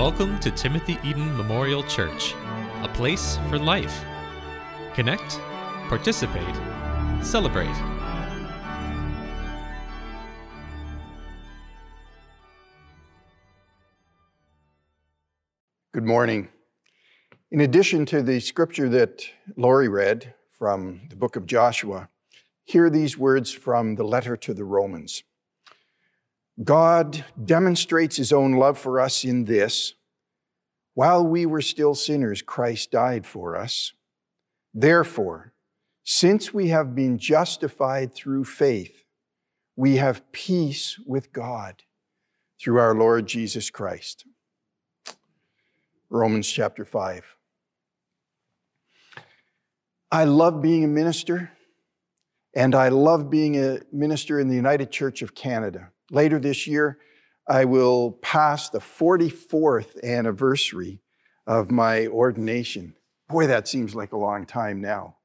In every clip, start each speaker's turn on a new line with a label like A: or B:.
A: Welcome to Timothy Eaton Memorial Church, a place for life. Connect, participate, celebrate.
B: Good morning. In addition to the scripture that Lori read from the book of Joshua, hear these words from the letter to the Romans. God demonstrates his own love for us in this while we were still sinners, Christ died for us. Therefore, since we have been justified through faith, we have peace with God through our Lord Jesus Christ. Romans chapter 5. I love being a minister, and I love being a minister in the United Church of Canada. Later this year, I will pass the 44th anniversary of my ordination. Boy, that seems like a long time now.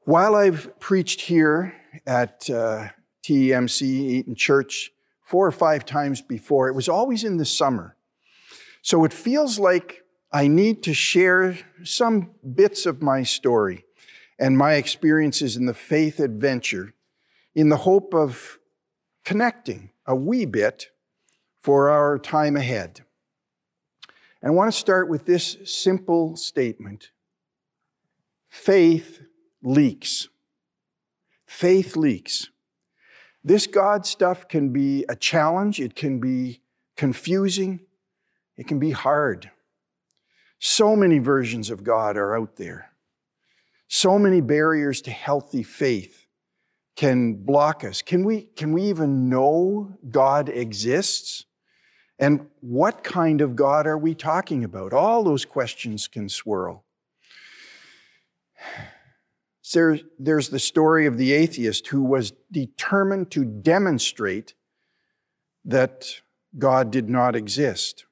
B: While I've preached here at uh, TEMC, Eaton Church, four or five times before, it was always in the summer. So it feels like I need to share some bits of my story and my experiences in the faith adventure in the hope of connecting a wee bit for our time ahead. And I want to start with this simple statement faith leaks. Faith leaks. This God stuff can be a challenge, it can be confusing, it can be hard. So many versions of God are out there. So many barriers to healthy faith can block us. Can we, can we even know God exists? And what kind of God are we talking about? All those questions can swirl. There, there's the story of the atheist who was determined to demonstrate that God did not exist.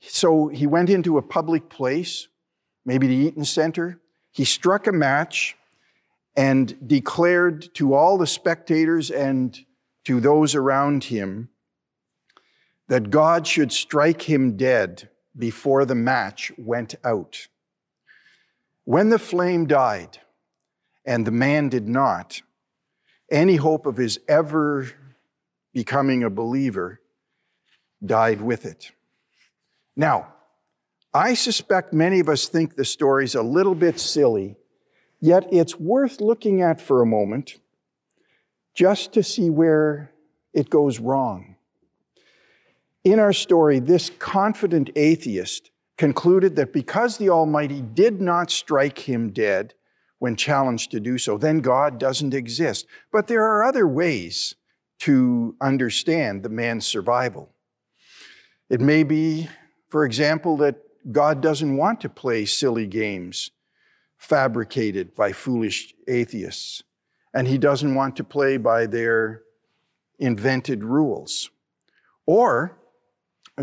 B: So he went into a public place, maybe the Eaton Center. He struck a match and declared to all the spectators and to those around him that God should strike him dead before the match went out. When the flame died and the man did not, any hope of his ever becoming a believer died with it. Now, I suspect many of us think the story's a little bit silly, yet it's worth looking at for a moment just to see where it goes wrong. In our story, this confident atheist concluded that because the Almighty did not strike him dead when challenged to do so, then God doesn't exist. But there are other ways to understand the man's survival. It may be for example, that God doesn't want to play silly games fabricated by foolish atheists, and He doesn't want to play by their invented rules. Or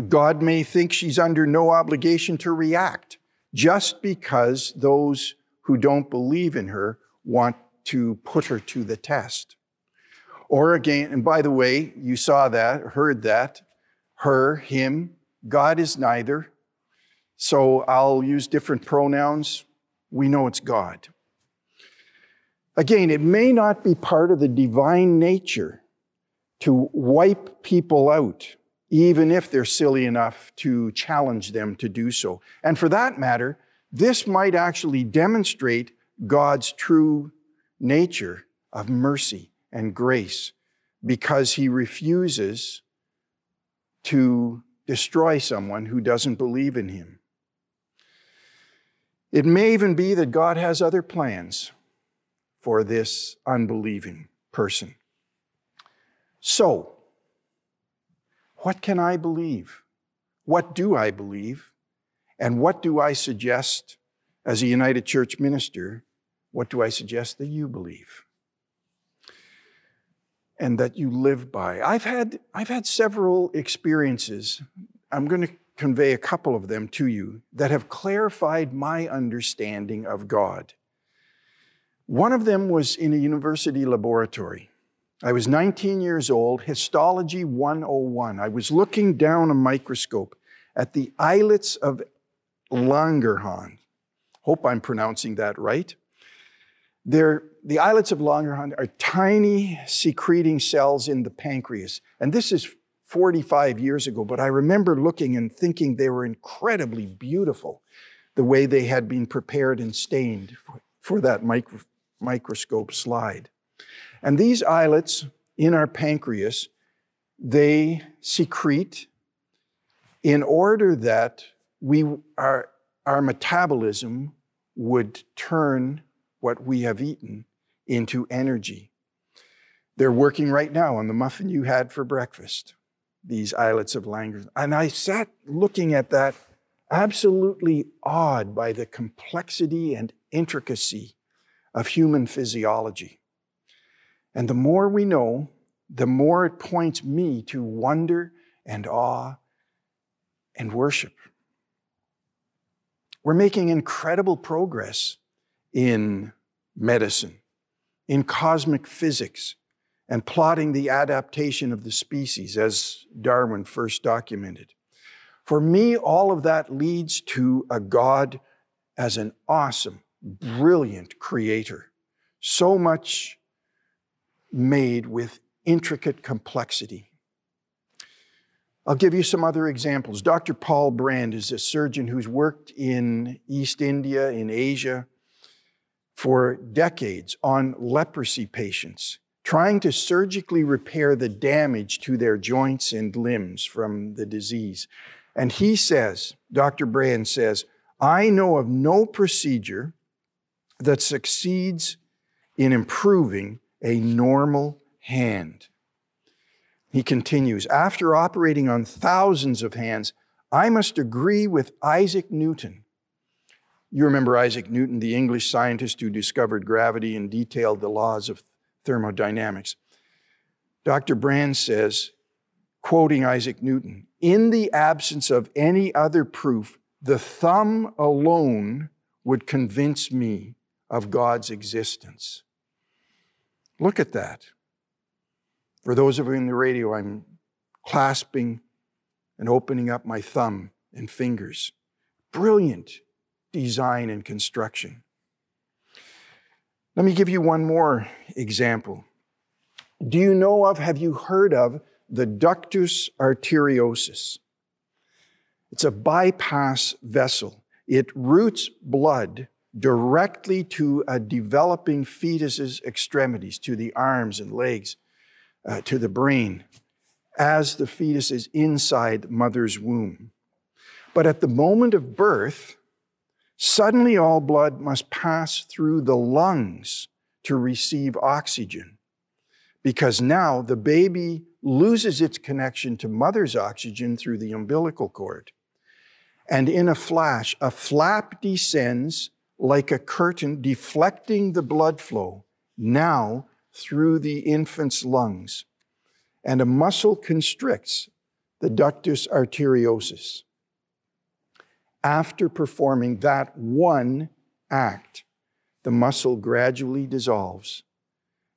B: God may think she's under no obligation to react just because those who don't believe in her want to put her to the test. Or again, and by the way, you saw that, heard that, her, him, God is neither. So I'll use different pronouns. We know it's God. Again, it may not be part of the divine nature to wipe people out, even if they're silly enough to challenge them to do so. And for that matter, this might actually demonstrate God's true nature of mercy and grace because he refuses to destroy someone who doesn't believe in him. It may even be that God has other plans for this unbelieving person. So, what can I believe? What do I believe? And what do I suggest as a United Church minister? What do I suggest that you believe? and that you live by. I've had, I've had several experiences. I'm going to convey a couple of them to you that have clarified my understanding of God. One of them was in a university laboratory. I was 19 years old, histology 101. I was looking down a microscope at the islets of Langerhans. Hope I'm pronouncing that right. They're, the islets of Langerhans are tiny secreting cells in the pancreas. And this is 45 years ago, but I remember looking and thinking they were incredibly beautiful, the way they had been prepared and stained for, for that micro, microscope slide. And these islets in our pancreas, they secrete in order that we, our, our metabolism would turn what we have eaten into energy. They're working right now on the muffin you had for breakfast, these islets of Langerhans. And I sat looking at that, absolutely awed by the complexity and intricacy of human physiology. And the more we know, the more it points me to wonder and awe and worship. We're making incredible progress in medicine, in cosmic physics, and plotting the adaptation of the species as Darwin first documented. For me, all of that leads to a God as an awesome, brilliant creator. So much made with intricate complexity. I'll give you some other examples. Dr. Paul Brand is a surgeon who's worked in East India, in Asia, for decades on leprosy patients, trying to surgically repair the damage to their joints and limbs from the disease. And he says, Dr. Brand says, I know of no procedure that succeeds in improving a normal hand. He continues, after operating on thousands of hands, I must agree with Isaac Newton. You remember Isaac Newton, the English scientist who discovered gravity and detailed the laws of thermodynamics. Dr. Brand says, quoting Isaac Newton, in the absence of any other proof, the thumb alone would convince me of God's existence. Look at that. For those of you in the radio, I'm clasping and opening up my thumb and fingers. Brilliant design and construction. Let me give you one more example. Do you know of, have you heard of the ductus arteriosus? It's a bypass vessel. It routes blood directly to a developing fetus's extremities, to the arms and legs, uh, to the brain, as the fetus is inside mother's womb. But at the moment of birth, suddenly all blood must pass through the lungs to receive oxygen. Because now the baby loses its connection to mother's oxygen through the umbilical cord. And in a flash, a flap descends like a curtain, deflecting the blood flow now through the infant's lungs. And a muscle constricts the ductus arteriosus. After performing that one act, the muscle gradually dissolves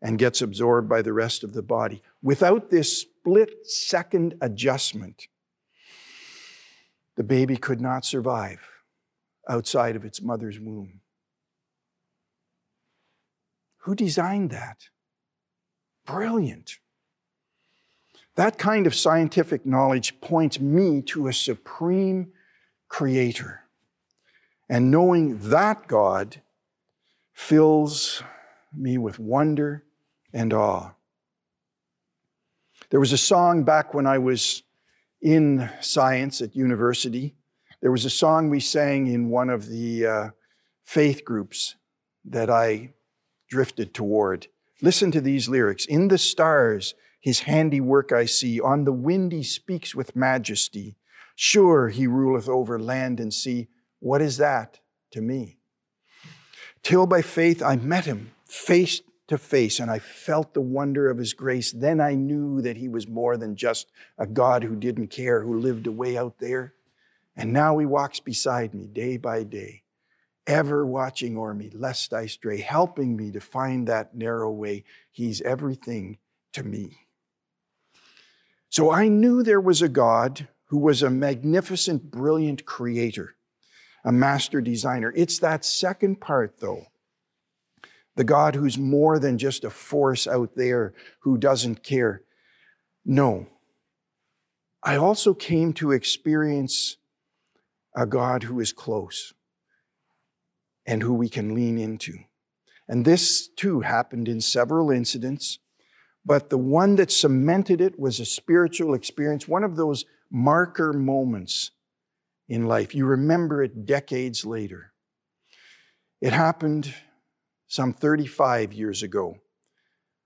B: and gets absorbed by the rest of the body. Without this split second adjustment, the baby could not survive outside of its mother's womb. Who designed that? Brilliant. That kind of scientific knowledge points me to a supreme creator. And knowing that God fills me with wonder and awe. There was a song back when I was in science at university. There was a song we sang in one of the uh, faith groups that I drifted toward. Listen to these lyrics. In the stars, his handiwork I see. On the wind, he speaks with majesty. Sure, he ruleth over land and sea. What is that to me? Till by faith I met him face to face and I felt the wonder of his grace. Then I knew that he was more than just a God who didn't care, who lived away out there. And now he walks beside me day by day, ever watching o'er me, lest I stray, helping me to find that narrow way. He's everything to me. So I knew there was a God who was a magnificent, brilliant creator, a master designer. It's that second part, though. The God who's more than just a force out there who doesn't care. No. I also came to experience a God who is close and who we can lean into. And this too happened in several incidents, but the one that cemented it was a spiritual experience, one of those marker moments in life. You remember it decades later. It happened some 35 years ago.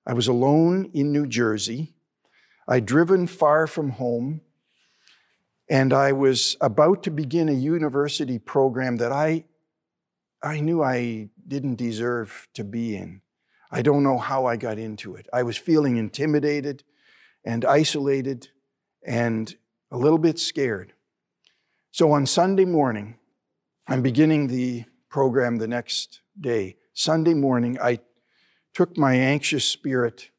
B: I was alone in New Jersey. I'd driven far from home, and I was about to begin a university program that I, I knew I didn't deserve to be in. I don't know how I got into it. I was feeling intimidated and isolated and a little bit scared. So on Sunday morning, I'm beginning the program the next day. Sunday morning, I took my anxious spirit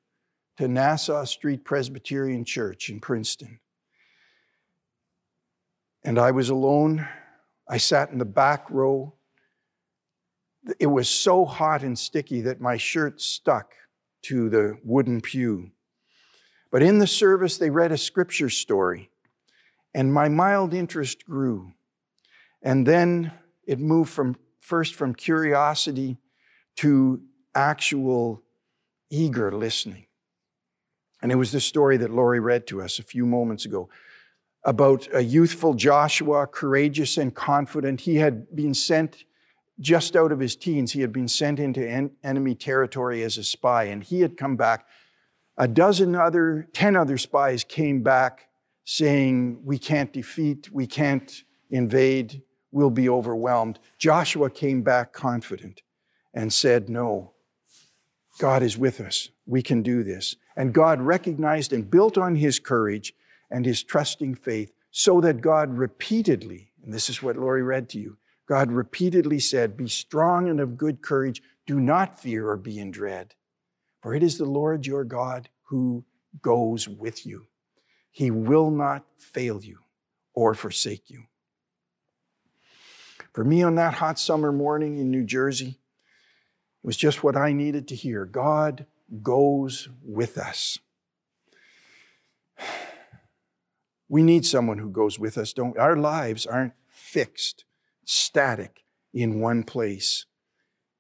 B: to Nassau Street Presbyterian Church in Princeton. And I was alone. I sat in the back row. It was so hot and sticky that my shirt stuck to the wooden pew. But in the service, they read a scripture story and my mild interest grew. And then it moved from first from curiosity to actual eager listening. And it was the story that Laurie read to us a few moments ago about a youthful Joshua, courageous and confident. He had been sent just out of his teens, he had been sent into en- enemy territory as a spy, and he had come back. A dozen other, ten other spies came back saying, We can't defeat, we can't invade, we'll be overwhelmed. Joshua came back confident and said, No, God is with us. We can do this. And God recognized and built on his courage and his trusting faith so that God repeatedly, and this is what Lori read to you, God repeatedly said, Be strong and of good courage. Do not fear or be in dread, for it is the Lord your God who goes with you. He will not fail you or forsake you. For me, on that hot summer morning in New Jersey, it was just what I needed to hear. God goes with us. We need someone who goes with us, don't Our lives aren't fixed, static in one place,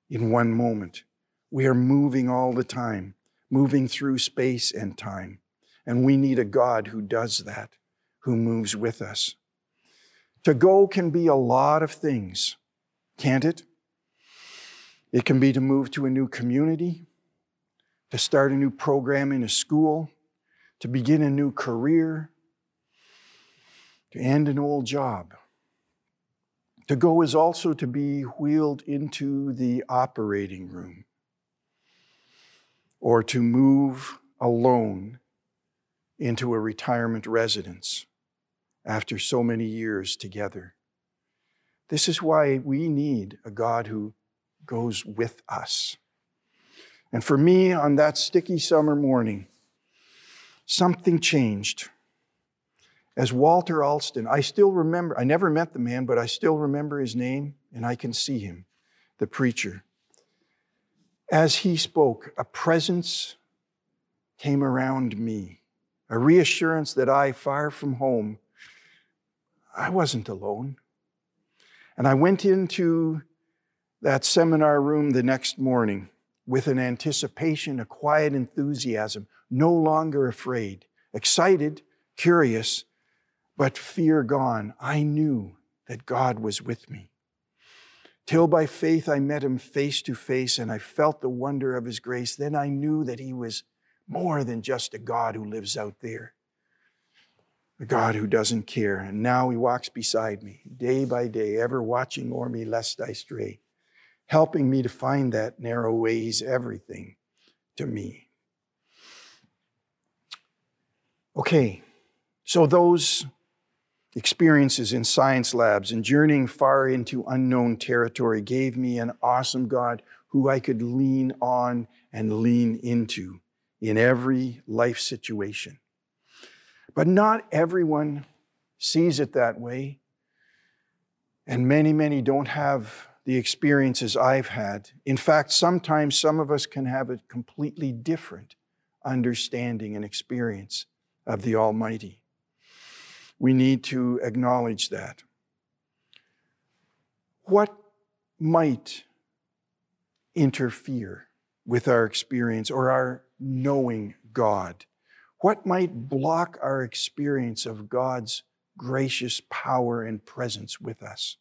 B: in one moment. We are moving all the time, moving through space and time. And we need a God who does that, who moves with us. To go can be a lot of things, can't it? It can be to move to a new community, to start a new program in a school, to begin a new career, to end an old job. To go is also to be wheeled into the operating room or to move alone into a retirement residence after so many years together. This is why we need a God who goes with us. And for me, on that sticky summer morning, something changed. As Walter Alston, I still remember, I never met the man, but I still remember his name and I can see him, the preacher. As he spoke, a presence came around me a reassurance that I, far from home, I wasn't alone. And I went into that seminar room the next morning with an anticipation, a quiet enthusiasm, no longer afraid, excited, curious, but fear gone. I knew that God was with me. Till by faith I met him face to face and I felt the wonder of his grace. Then I knew that he was more than just a God who lives out there, a God who doesn't care. And now He walks beside me day by day, ever watching o'er me lest I stray, helping me to find that narrow way. He's everything to me. Okay, so those experiences in science labs and journeying far into unknown territory gave me an awesome God who I could lean on and lean into in every life situation. But not everyone sees it that way. And many, many don't have the experiences I've had. In fact, sometimes some of us can have a completely different understanding and experience of the Almighty. We need to acknowledge that. What might interfere with our experience or our knowing God? What might block our experience of God's gracious power and presence with us?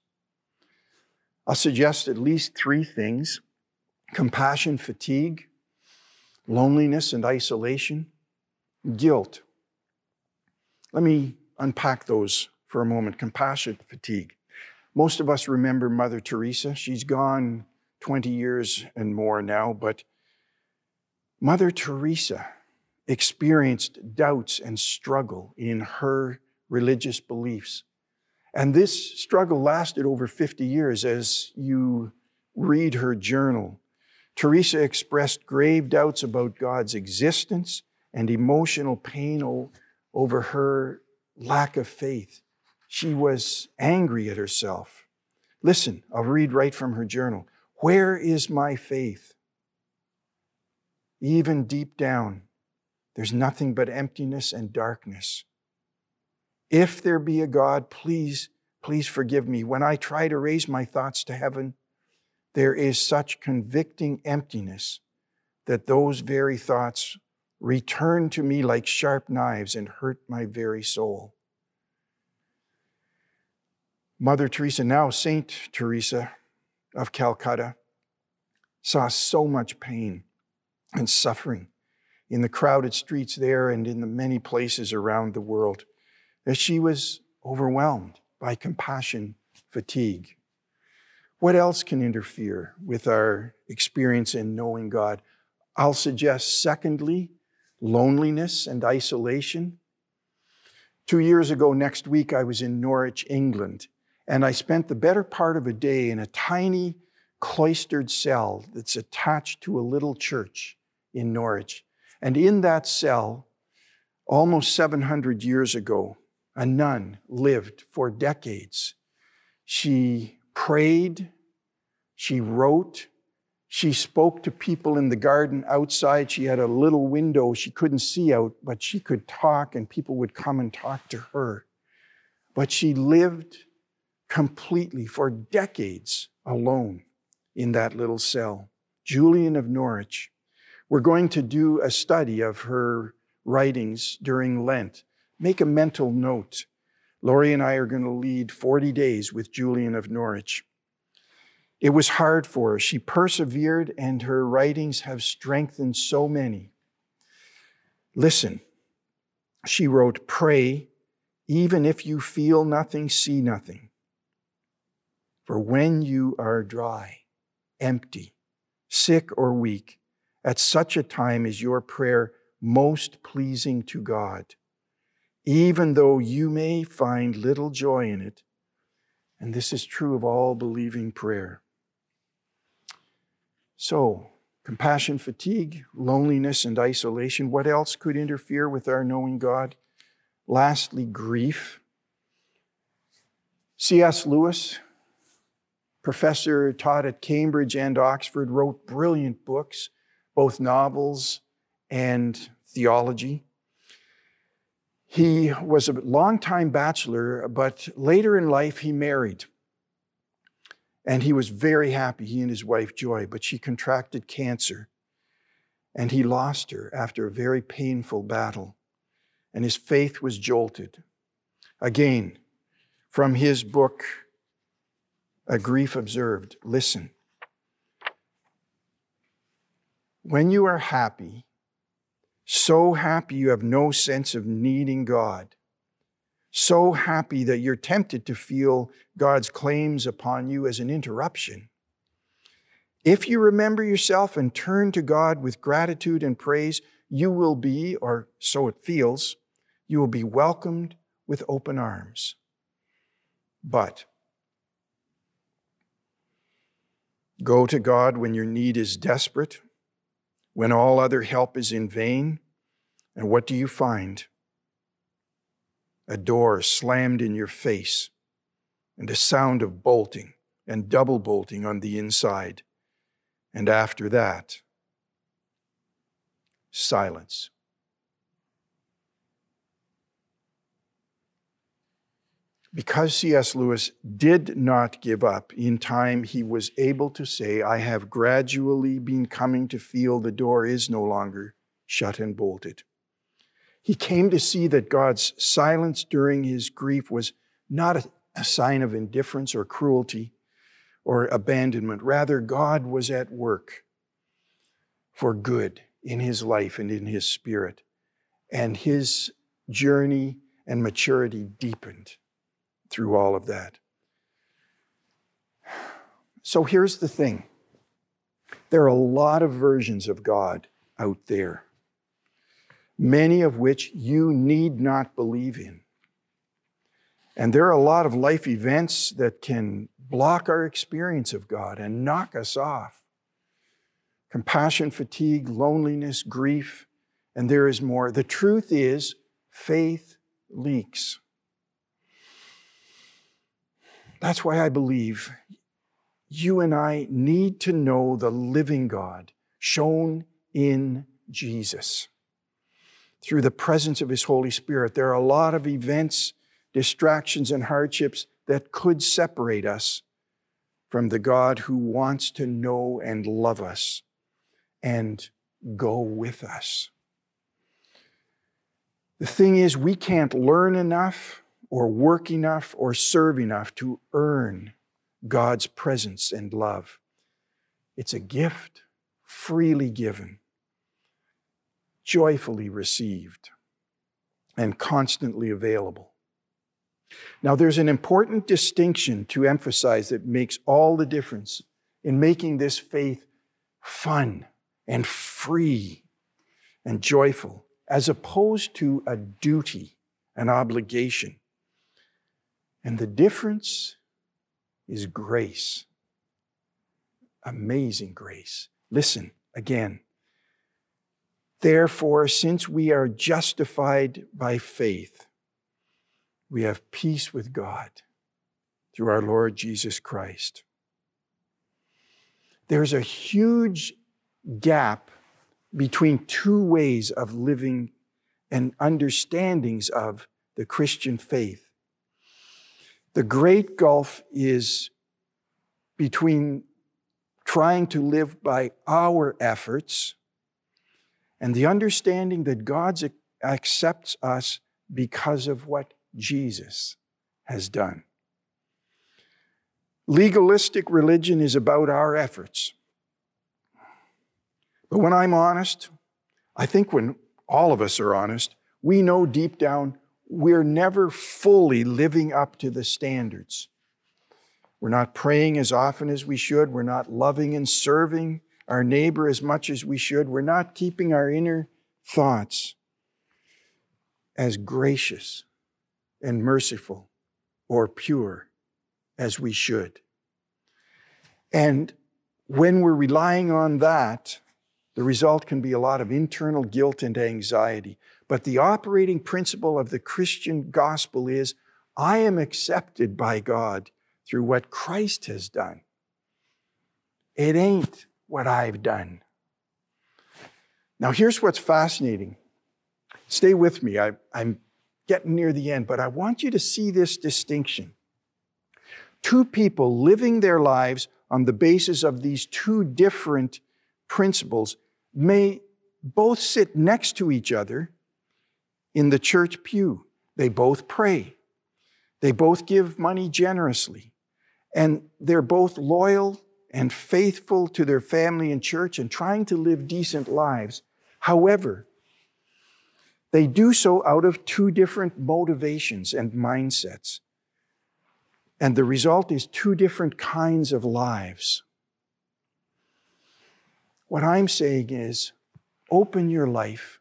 B: I'll suggest at least three things compassion fatigue, loneliness and isolation, guilt. Let me unpack those for a moment. Compassion fatigue. Most of us remember Mother Teresa. She's gone 20 years and more now, but Mother Teresa experienced doubts and struggle in her religious beliefs. And this struggle lasted over 50 years as you read her journal. Teresa expressed grave doubts about God's existence and emotional pain over her lack of faith. She was angry at herself. Listen, I'll read right from her journal. Where is my faith? Even deep down, there's nothing but emptiness and darkness. If there be a God, please, please forgive me. When I try to raise my thoughts to heaven, there is such convicting emptiness that those very thoughts return to me like sharp knives and hurt my very soul. Mother Teresa, now Saint Teresa of Calcutta, saw so much pain and suffering in the crowded streets there and in the many places around the world that she was overwhelmed by compassion fatigue. What else can interfere with our experience in knowing God? I'll suggest, secondly, loneliness and isolation. Two years ago, next week, I was in Norwich, England, and I spent the better part of a day in a tiny cloistered cell that's attached to a little church in Norwich. And in that cell, almost 700 years ago, a nun lived for decades. She prayed, she wrote, she spoke to people in the garden outside. She had a little window she couldn't see out, but she could talk, and people would come and talk to her. But she lived completely for decades alone in that little cell. Julian of Norwich. We're going to do a study of her writings during Lent make a mental note. Laurie and I are going to lead 40 days with Julian of Norwich. It was hard for her. She persevered, and her writings have strengthened so many. Listen, she wrote, Pray, even if you feel nothing, see nothing. For when you are dry, empty, sick, or weak, at such a time is your prayer most pleasing to God even though you may find little joy in it. And this is true of all believing prayer. So, compassion fatigue, loneliness, and isolation. What else could interfere with our knowing God? Lastly, grief. C.S. Lewis, professor taught at Cambridge and Oxford, wrote brilliant books, both novels and theology. He was a long-time bachelor, but later in life he married. And he was very happy, he and his wife Joy, but she contracted cancer. And he lost her after a very painful battle. And his faith was jolted. Again, from his book, A Grief Observed, listen. When you are happy, so happy you have no sense of needing God. So happy that you're tempted to feel God's claims upon you as an interruption. If you remember yourself and turn to God with gratitude and praise, you will be, or so it feels, you will be welcomed with open arms. But go to God when your need is desperate when all other help is in vain. And what do you find? a door slammed in your face, and a sound of bolting and double bolting on the inside. And after that, silence. Because C.S. Lewis did not give up, in time he was able to say, I have gradually been coming to feel the door is no longer shut and bolted. He came to see that God's silence during his grief was not a, sign of indifference or cruelty or abandonment. Rather, God was at work for good in his life and in his spirit. And his journey and maturity deepened through all of that. So here's the thing there are a lot of versions of God out there, many of which you need not believe in. And there are a lot of life events that can block our experience of God and knock us off. Compassion, fatigue, loneliness, grief, and there is more. The truth is, faith leaks. That's why I believe you and I need to know the living God shown in Jesus. Through the presence of His Holy Spirit, there are a lot of events, distractions, and hardships that could separate us from the God who wants to know and love us and go with us. The thing is, we can't learn enough or work enough or serve enough to earn God's presence and love. It's a gift freely given, joyfully received, and constantly available. Now, there's an important distinction to emphasize that makes all the difference in making this faith fun and free and joyful, as opposed to a duty, an obligation. And the difference is grace. Amazing grace. Listen again. Therefore, since we are justified by faith, we have peace with God through our Lord Jesus Christ. There's a huge gap between two ways of living and understandings of the Christian faith. The great gulf is between trying to live by our efforts and the understanding that God accepts us because of what Jesus has done. Legalistic religion is about our efforts. But when I'm honest, I think when all of us are honest, we know deep down we're never fully living up to the standards. We're not praying as often as we should. We're not loving and serving our neighbor as much as we should. We're not keeping our inner thoughts as gracious and merciful or pure as we should. And when we're relying on that, the result can be a lot of internal guilt and anxiety. But the operating principle of the Christian gospel is I am accepted by God through what Christ has done. It ain't what I've done. Now, here's what's fascinating. Stay with me. I, am getting near the end, but I want you to see this distinction. Two people living their lives on the basis of these two different principles may both sit next to each other in the church pew. They both pray. They both give money generously. And they're both loyal and faithful to their family and church and trying to live decent lives. However, they do so out of two different motivations and mindsets. And the result is two different kinds of lives. What I'm saying is open your life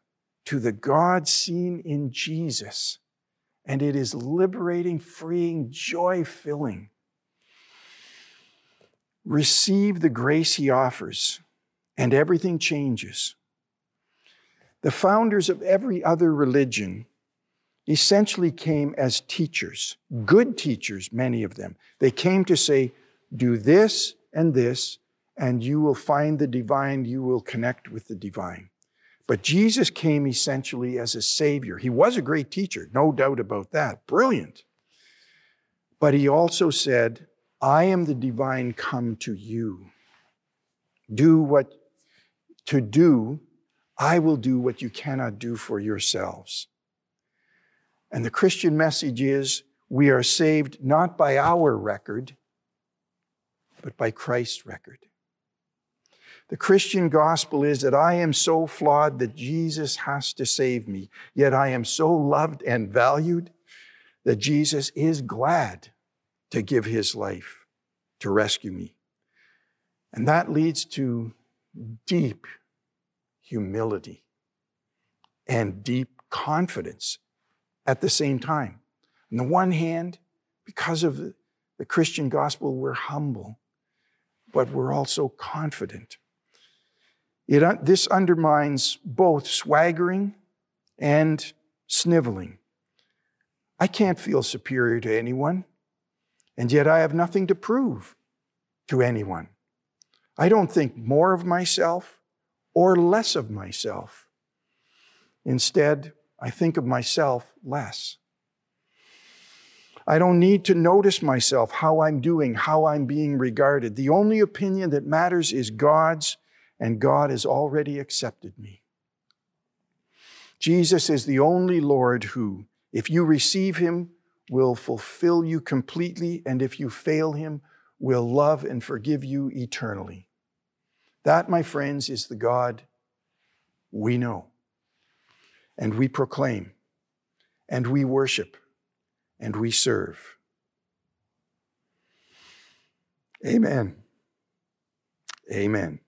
B: to the God seen in Jesus. And it is liberating, freeing, joy filling. Receive the grace He offers, and everything changes. The founders of every other religion essentially came as teachers, good teachers, many of them. They came to say, do this and this, and you will find the divine, you will connect with the divine. But Jesus came essentially as a savior. He was a great teacher, no doubt about that. Brilliant. But he also said, I am the divine come to you. Do what to do, I will do what you cannot do for yourselves. And the Christian message is we are saved not by our record, but by Christ's record. The Christian gospel is that I am so flawed that Jesus has to save me, yet I am so loved and valued that Jesus is glad to give his life to rescue me. And that leads to deep humility and deep confidence at the same time. On the one hand, because of the Christian gospel, we're humble, but we're also confident. It, this undermines both swaggering and sniveling. I can't feel superior to anyone, and yet I have nothing to prove to anyone. I don't think more of myself or less of myself. Instead, I think of myself less. I don't need to notice myself, how I'm doing, how I'm being regarded. The only opinion that matters is God's and God has already accepted me. Jesus is the only Lord who, if you receive him, will fulfill you completely, and if you fail him, will love and forgive you eternally. That, my friends, is the God we know, and we proclaim, and we worship, and we serve. Amen. Amen.